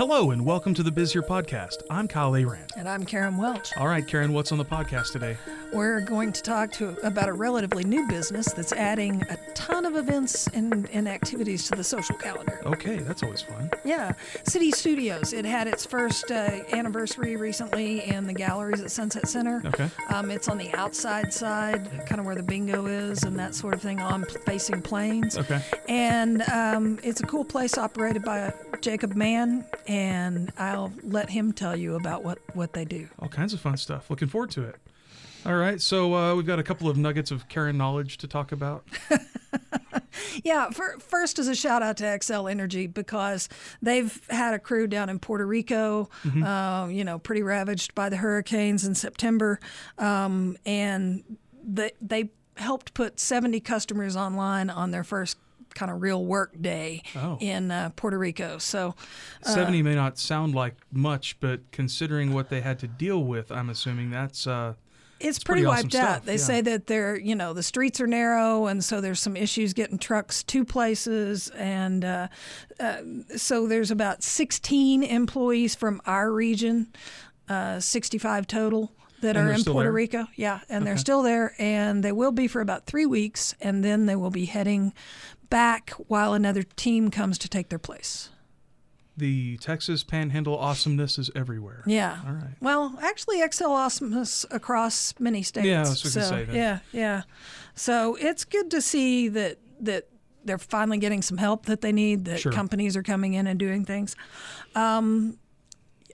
Hello and welcome to the Biz Here podcast. I'm Kyle Arand. And I'm Karen Welch. All right, Karen, what's on the podcast today? We're going to talk to about a relatively new business that's adding a ton of events and, and activities to the social calendar. Okay, that's always fun. Yeah, City Studios. It had its first uh, anniversary recently in the galleries at Sunset Center. Okay. Um, it's on the outside side, kind of where the bingo is and that sort of thing, on facing Plains. Okay. And um, it's a cool place operated by Jacob Mann, and I'll let him tell you about what, what they do. All kinds of fun stuff. Looking forward to it. All right, so uh, we've got a couple of nuggets of Karen knowledge to talk about. Yeah, for, first is a shout out to Xcel Energy because they've had a crew down in Puerto Rico, uh, you know, pretty ravaged by the hurricanes in September, um, and they they helped put 70 customers online on their first kind of real work day Oh. in uh, Puerto Rico. So 70 may not sound like much, but considering what they had to deal with, I'm assuming that's. Uh, It's pretty pretty, awesome wiped out. stuff, They yeah. say that they're, you know, the streets are narrow, and so there's some issues getting trucks to places, and uh, uh, so there's about 16 employees from our region, uh, 65 total. That And are in Puerto there? Rico, yeah, and they're still there, and they will be for about three weeks, and then they will be heading back while another team comes to take their place. The Texas Panhandle awesomeness is everywhere. Yeah. All right. Well, actually, Xcel Awesomeness across many states. Yeah, so, say that. Yeah, yeah. So it's good to see that that they're finally getting some help that they need. That Sure. companies are coming in and doing things. Um,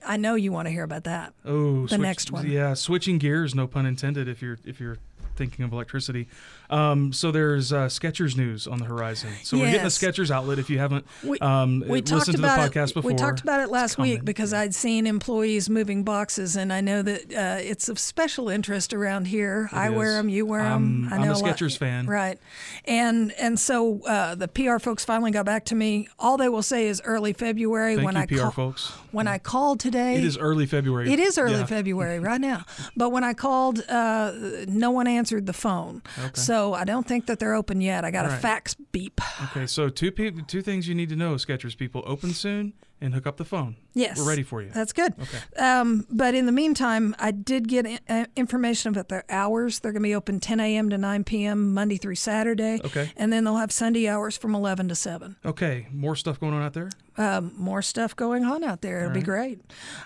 I know you want to hear about that. Oh, The next one. Yeah, switching gears, no pun intended. If you're if you're thinking of electricity, um, so there's uh, Skechers news on the horizon. So we're getting a Yes. Skechers outlet. If you haven't We, um, we listened talked to the podcast it. before, We talked about it last week because I'd seen employees moving boxes, and I know that uh, it's of special interest around here. I wear them, you wear I'm- them. I I'm a know lot- Skechers fan. right? And and so uh, the PR folks finally got back to me. All they will say is early February. Thank when you, I PR call, folks. when I called today, It is early February. it is early Yeah. February right now. But when I called, uh, no one answered the phone. Okay. So I don't think that they're open yet. I got All a fax beep. Okay, so two two things you need to know, Skechers people: open soon and hook up the phone. Yes. We're ready for you. That's good. Okay. Um, but in the meantime, I did get i- uh, information about their hours. They're going to be open 10 a.m. to 9 p.m. Monday through Saturday. Okay. And then they'll have Sunday hours from 11 to 7. Okay, more stuff going on out there. Um, more stuff going on out there. It'll be great.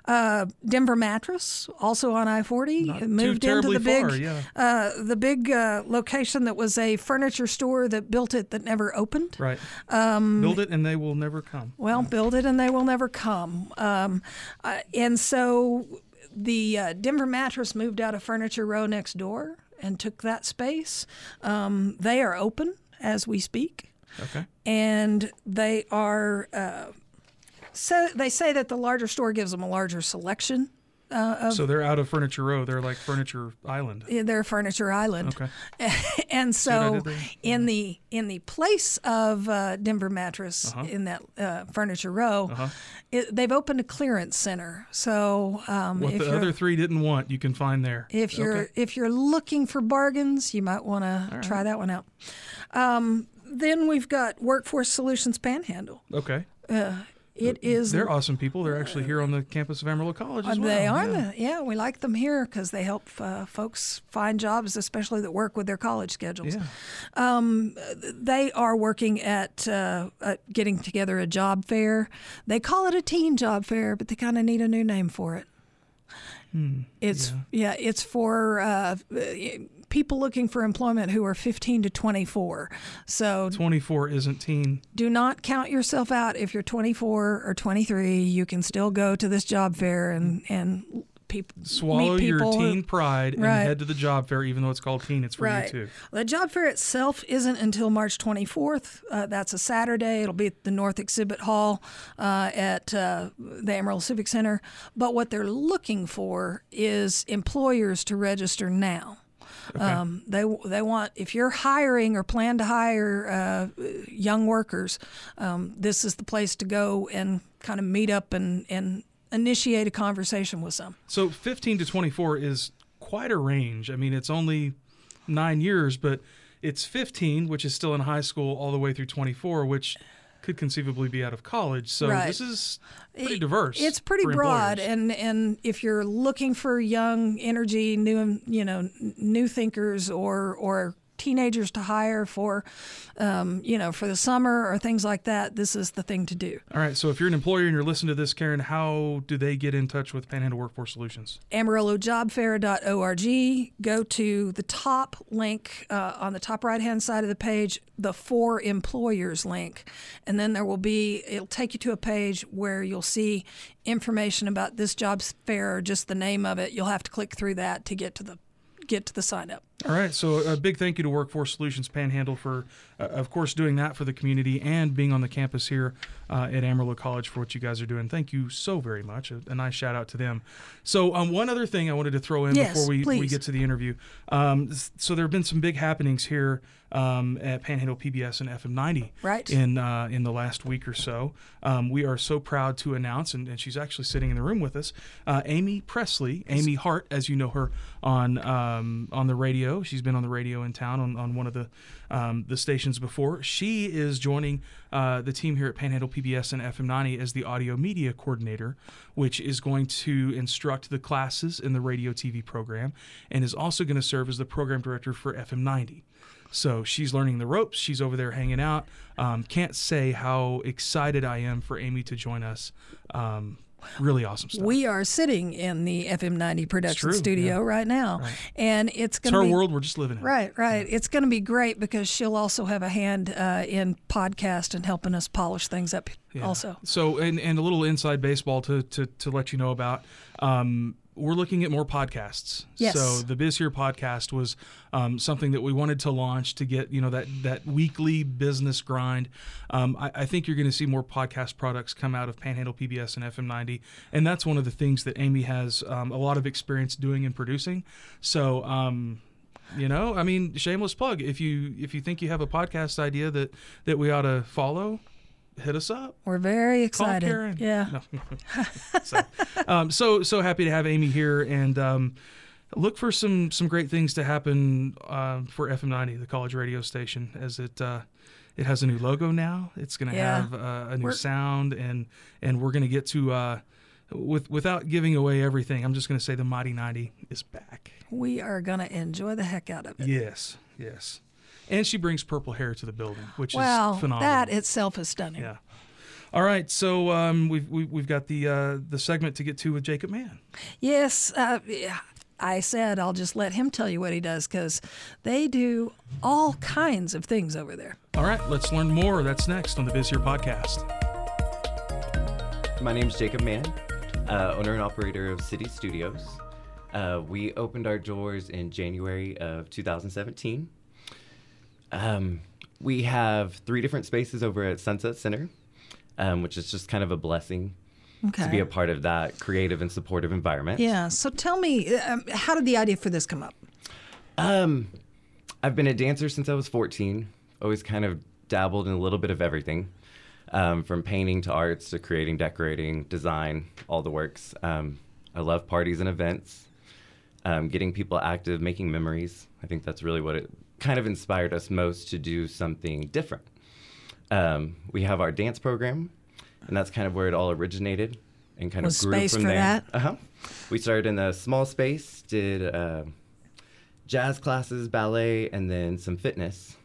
Uh, Denver Mattress, also on I 40, Not too moved into the big, far, yeah. uh, the big uh, location that was a furniture store that built it that never opened. Right. Um, Build it and they will never come. Well, build it and they will never come. Um, uh, and so the uh, Denver Mattress moved out of Furniture Row next door and took that space. Um, they are open as we speak, Okay. and they are. Uh, so they say that the larger store gives them a larger selection. So they're out of Furniture Row. They're like Furniture Island. They're furniture island, Okay. and so in the in the place of uh, Denver Mattress Uh-huh. in that uh, Furniture Row, Uh-huh. it, they've opened a clearance center. So um, What if the other three didn't want, you can find there. if you're Okay. if you're looking for bargains, you might want to try that one out. Um, then we've got Workforce Solutions Panhandle. Okay. It is They're awesome people. They're actually here on the campus of Amarillo College as well. they are Yeah. the yeah we like them here because they help uh, folks find jobs, especially that work with their college schedules. Yeah. they are working at uh, uh, getting together a job fair. They call it a teen job fair, but they kind of need a new name for it. Hmm, it's yeah. it's for uh, people looking for employment who are 15 to 24. So 24 isn't teen. do not count yourself out if you're 24 or 23. You can still go to this job fair and and peop- Swallow your people teen pride and Right. head to the job fair, even though it's called teen. It's for Right. you too. The job fair itself isn't until March 24th. Uh, that's a Saturday. It'll be at the North Exhibit Hall uh, at uh, the Amarillo Civic Center. But what they're looking for is employers to register now. Um, they they want if you're hiring or plan to hire uh, young workers, um, this is the place to go and kind of meet up and and initiate a conversation with them. So 15 to 24 is quite a range. I mean, it's only nine years, but it's 15, which is still in high school, all the way through 24, which could conceivably be out of college. So Right. this is pretty diverse. It's pretty broad, employers. and and if you're looking for young, energy, new, you know, new thinkers or or teenagers to hire for, um, you know, for the summer or things like that, this is the thing to do. All right. So if you're an employer and you're listening to this, Karen, how do they get in touch with Panhandle Workforce Solutions? AmarilloJobFair.org. Go to the top link uh, on the top right hand side of the page, the For Employers link. And then there will be, it'll take you to a page where you'll see information about this job fair or just the name of it. You'll have to click through that to get to the get to the sign up. All right. So a big thank you to Workforce Solutions Panhandle for, uh, of course, doing that for the community and being on the campus here uh, at Amarillo College for what you guys are doing. Thank you so very much. A, a nice shout out to them. So um, one other thing I wanted to throw in Yes, before we, we get to the interview. Um, so there have been some big happenings here um, at Panhandle PBS and FM90 Right. in uh, in the last week or so. Um, we are so proud to announce, and, and she's actually sitting in the room with us, uh, Amy Presley, Amy Hart, as you know her on um, on the radio. She's been on the radio in town on, on one of the um, the stations before. She is joining uh, the team here at Panhandle PBS and FM90 as the audio media coordinator, which is going to instruct the classes in the radio TV program, and is also going to serve as the program director for FM90. So she's learning the ropes. She's over there hanging out. Um, can't say how excited I am for Amy to join us. Um, really awesome stuff. We are sitting in the FM90 production true, studio yeah. right now, and it's going our to be world. We're just living in. Right, right. It's going to be great because she'll also have a hand uh, in podcast and helping us polish things up. Yeah. Also, So, and, and a little inside baseball to, to, to let you know about. Um, we're looking at more podcasts. Yes. So the Biz Here podcast was um, something that we wanted to launch to get you know that that weekly business grind. Um, I, I think you're going to see more podcast products come out of Panhandle PBS and FM90, and that's one of the things that Amy has um, a lot of experience doing and producing. So. Um, you know, I mean, shameless plug. If you if you think you have a podcast idea that that we ought to follow, hit us up. we're very Call excited. Karen. Yeah. No. so, um, so so happy to have Amy here and um, look for some some great things to happen um, for FM90, the college radio station, as it uh, it has a new logo now. It's going to Yeah. have uh, a new We're- sound and and we're going to get to. Uh, with, without giving away everything, I'm just going to say the Mighty 90 is back. We are going to enjoy the heck out of it. Yes, yes. And she brings purple hair to the building, which Wow, is phenomenal. that itself is stunning. Yeah. All right, so um, we've we, we've got the uh, the segment to get to with Jacob Mann. Yes, uh, yeah, I said I'll just let him tell you what he does because they do all kinds of things over there. All right, let's learn more. That's next on the Biz Here podcast. My name is Jacob Mann, uh, owner and operator of City Studios. Uh, we opened our doors in January of 2017. Um, we have three different spaces over at Sunset Center, um, which is just kind of a blessing Okay. to be a part of that creative and supportive environment. yeah. So tell me, um, how did the idea for this come up? Um, I've been a dancer since I was 14. Always kind of dabbled in a little bit of everything, um, from painting to arts to creating, decorating, design, all the works. Um, I love parties and events, um, getting people active, making memories. I think that's really what it kind of inspired us most to do something different. Um, we have our dance program, and that's kind of where it all originated and kind Was of grew space from for there. that? Uh huh. We started in a small space, did. Uh, jazz classes, ballet, and then some fitness.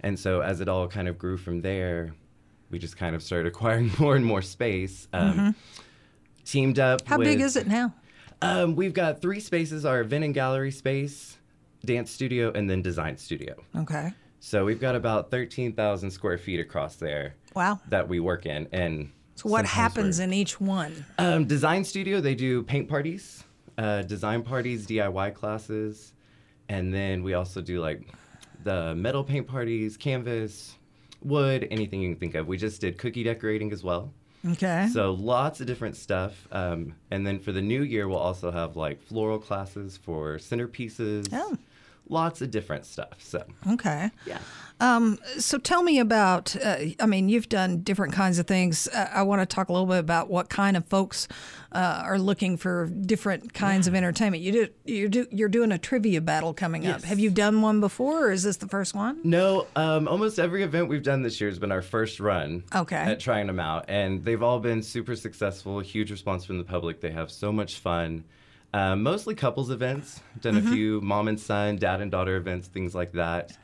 And so as it all kind of grew from there, we just kind of started acquiring more and more space. Um, Teamed up. Mm-hmm. How big is it now? Um, we've got three spaces: our event and gallery space, dance studio, and then design studio. Okay. So we've got about thirteen thousand square feet across there Wow. that we work in. And So what happens we're- in each one? um, design studio, they do paint parties, uh, design parties, DIY classes, and then we also do like the metal paint parties, canvas, wood, anything you can think of. We just did cookie decorating as well. Okay. So lots of different stuff. Um, and then for the new year, we'll also have like floral classes for centerpieces, Oh. Lots of different stuff. So Okay. yeah. So tell me about. Uh, I mean, you've done different kinds of things. Uh, I want to talk a little bit about what kind of folks uh, are looking for different kinds of entertainment. You do. You're, do, you're doing a trivia battle coming up. Have you done one before, or is this the first one? No, um, almost every event we've done this year has been our first run Okay. at trying them out, and they've all been super successful. Huge response from the public. They have so much fun. Um, mostly couples events. Done a few mom and son, dad and daughter events, things like that.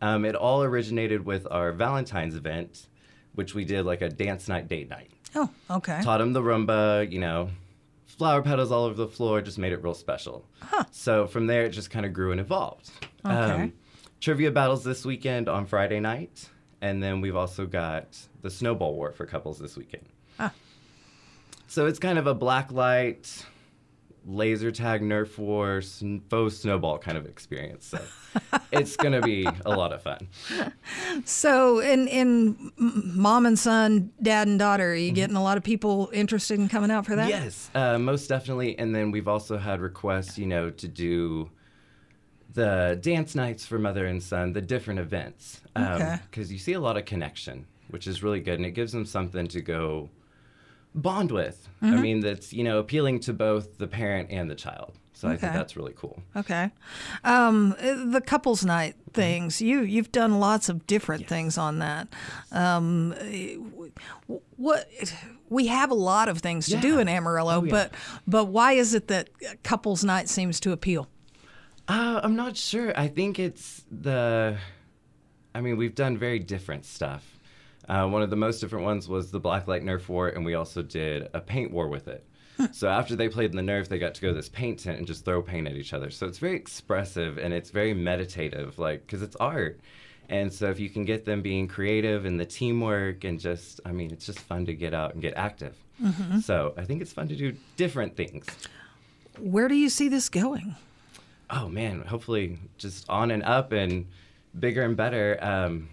Um, it all originated with our Valentine's event, which we did like a dance night, date night. Oh, okay. Taught them the rumba, you know, flower petals all over the floor, just made it real special. Huh. So from there, it just kind of grew and evolved. Um, Okay. trivia battles this weekend on Friday night. And then we've also got the snowball war for couples this weekend. Ah. So it's kind of a black light, laser tag, Nerf war, sn- faux snowball kind of experience. So it's going to be a lot of fun. So, in in mom and son, dad and daughter, are you getting a lot of people interested in coming out for that? Yes, uh, most definitely. And then we've also had requests, you know, to do the dance nights for mother and son, the different events. Okay. Because you see a lot of connection, which is really good. And it gives them something to go bond with. I mean, that's, you know, appealing to both the parent and the child. So I think that's really cool. Okay. Um, the couples night things. You you've done lots of different things on that. Um, what we have a lot of things to do in Amarillo, Oh, yeah. but but why is it that couples night seems to appeal? Uh, I'm not sure. I think it's the. I mean, we've done very different stuff. Uh, one of the most different ones was the Blacklight Nerf War, and we also did a paint war with it. so after they played in the Nerf, they got to go to this paint tent and just throw paint at each other. So it's very expressive and it's very meditative, like because it's art. And so if you can get them being creative and the teamwork and just, I mean, it's just fun to get out and get active. So I think it's fun to do different things. Where do you see this going? oh man, hopefully just on and up and bigger and better. Um,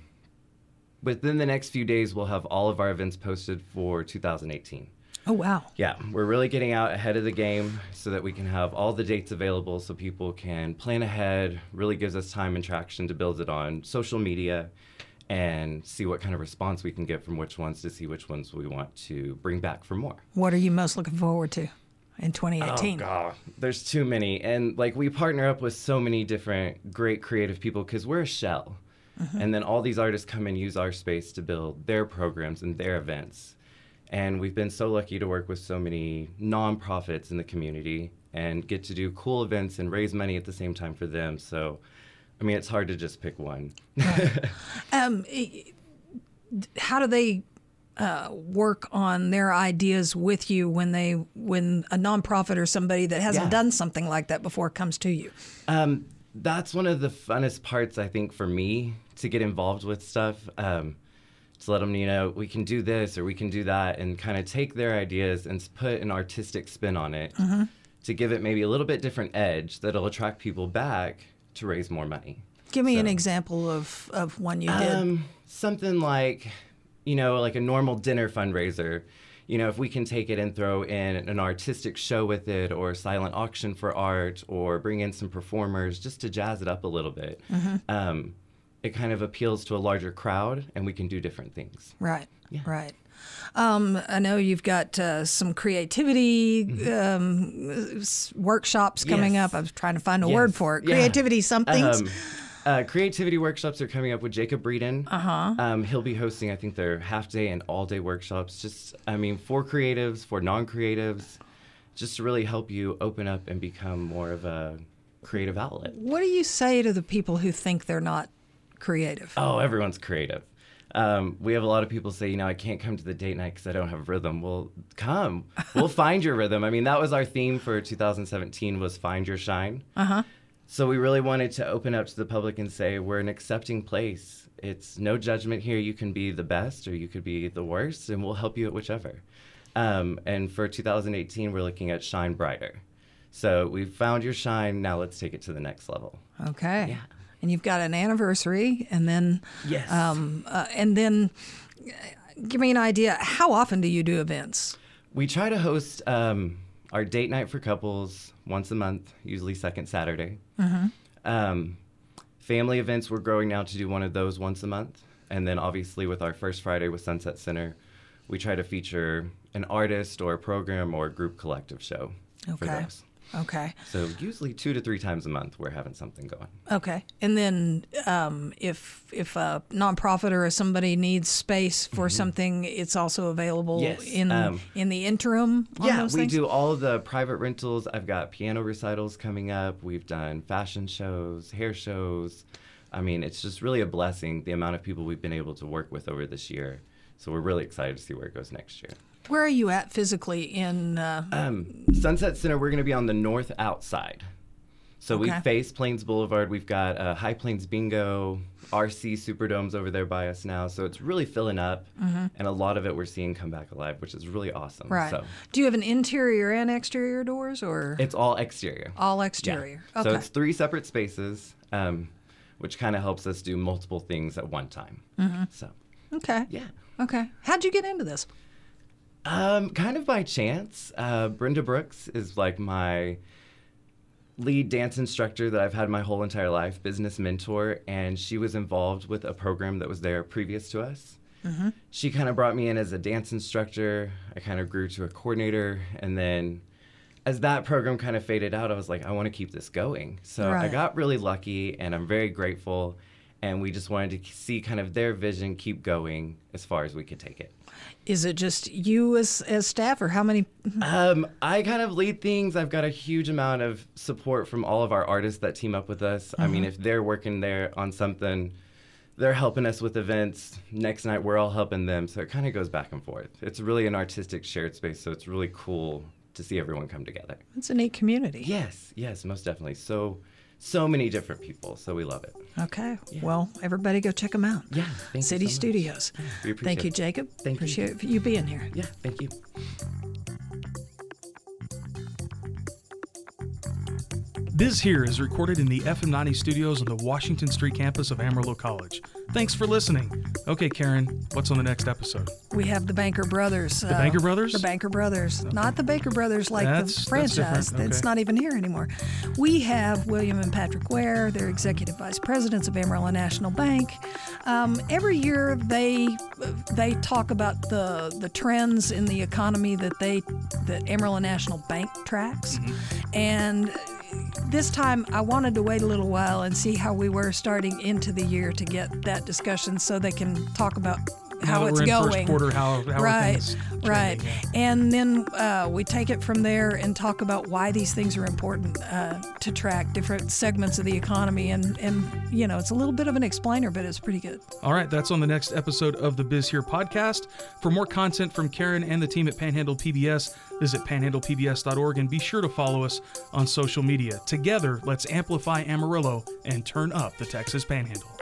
within the next few days, we'll have all of our events posted for 2018. Oh wow. Yeah, we're really getting out ahead of the game so that we can have all the dates available so people can plan ahead. Really gives us time and traction to build it on social media and see what kind of response we can get from which ones to see which ones we want to bring back for more. What are you most looking forward to in 2018? Oh god, there's too many, and like we partner up with so many different great creative people because we're a shell, and then all these artists come and use our space to build their programs and their events, and we've been so lucky to work with so many nonprofits in the community and get to do cool events and raise money at the same time for them. So, I mean, it's hard to just pick one. Um, how do they uh, work on their ideas with you when they when a nonprofit or somebody that hasn't Yeah. done something like that before comes to you? Um, that's one of the funnest parts, I think, for me to get involved with stuff. Um, to let them, you know, we can do this or we can do that, and kind of take their ideas and put an artistic spin on it to give it maybe a little bit different edge that'll attract people back to raise more money. Give me an example of, of one you did. Um, something like, you know, like a normal dinner fundraiser. You know, if we can take it and throw in an artistic show with it, or a silent auction for art, or bring in some performers just to jazz it up a little bit, um, it kind of appeals to a larger crowd, and we can do different things. Right. Right. Um, I know you've got uh, some creativity um, workshops coming Mm-hmm. Yes. up. I was trying to find a word for it. Yeah. Creativity somethings. Um, uh, creativity workshops are coming up with Jacob Breeden. Uh-huh. Um, he'll be hosting, I think, their half day and all day workshops. Just, I mean, for creatives, for non creatives, just to really help you open up and become more of a creative outlet. what do you say to the people who think they're not creative? Oh, everyone's creative. Um, we have a lot of people say, you know, I can't come to the date night because I don't have rhythm. Well, come. We'll find your rhythm. I mean, that was our theme for 2017 was find your shine. Uh huh. So we really wanted to open up to the public and say we're an accepting place. It's no judgment here. You can be the best or you could be the worst, and we'll help you at whichever. Um, and for 2018, we're looking at shine brighter. So we've found your shine. Now let's take it to the next level. Okay. Yeah. And you've got an anniversary, and then Yes. um, uh, and then uh, give me an idea. How often do you do events? We try to host um, our date night for couples once a month, usually second Saturday. Um, Family events, we're growing now to do one of those once a month. And then obviously with our first Friday with Sunset Center, we try to feature an artist or a program or a group collective show for those. Okay. So usually two to three times a month, we're having something going. Okay. And then um, if if a nonprofit or somebody needs space for something, it's also available Yes, in um, in the interim. On yeah, we do all the private rentals. I've got piano recitals coming up. We've done fashion shows, hair shows. I mean, it's just really a blessing the amount of people we've been able to work with over this year. So we're really excited to see where it goes next year. Where are you at physically in? Uh, Um, Sunset Center, we're going to be on the north outside. So we face Plains Boulevard. We've got uh, High Plains Bingo, RC Superdomes over there by us now. So it's really filling up. And a lot of it we're seeing come back alive, which is really awesome. Mm-hmm. right. So Do you have an interior and exterior doors, or it's all exterior. all Yeah. exterior? So it's three separate spaces, um, which kind of helps us do multiple things at one time. Mm-hmm. So, okay. yeah. Okay. How'd you get into this? Um, kind of by chance. Uh, Brenda Brooks is like my lead dance instructor that I've had my whole entire life, business mentor, and she was involved with a program that was there previous to us. She kind of brought me in as a dance instructor. I kind of grew to a coordinator, and then as that program kind of faded out, I was like, I want to keep this going. So I got really lucky, and I'm very grateful. And we just wanted to see kind of their vision keep going as far as we could take it. Is it just you as as staff, or how many? Um, I kind of lead things. I've got a huge amount of support from all of our artists that team up with us. I mean, if they're working there on something, they're helping us with events. Next night, we're all helping them. So it kind of goes back and forth. It's really an artistic shared space. So it's really cool to see everyone come together. It's a neat community. Yes, yes, most definitely. So, so many different people. So we love it. Okay. Well, everybody go check them out. Yeah, thank you City so. Studios. We Thank you. Jacob. Thank you. appreciate you being here. Yeah, thank you. Biz Here is recorded in the FM90 studios on the Washington Street campus of Amarillo College. Thanks for listening. Okay, Karen, what's on the next episode? We have the Banker Brothers. The Banker Brothers? The Banker Brothers. Not the Baker Brothers like That's- the that's franchise. It's Okay. not even here anymore. We have William and Patrick Ware. They're executive vice presidents of Amarillo National Bank. Um, every year they they talk about the the trends in the economy that they that Amarillo National Bank tracks, Mm-hmm. and this time I wanted to wait a little while and see how we were starting into the year to get that discussion so they can talk about How it's going. first quarter, how, how right, right. And then uh, we take it from there and talk about why these things are important uh, to track different segments of the economy. And, and, you know, it's a little bit of an explainer, but it's pretty good. All right, that's on the next episode of the Biz Here podcast. For more content from Karen and the team at Panhandle PBS, visit panhandlepbs.org and be sure to follow us on social media. Together, let's amplify Amarillo and turn up the Texas Panhandle.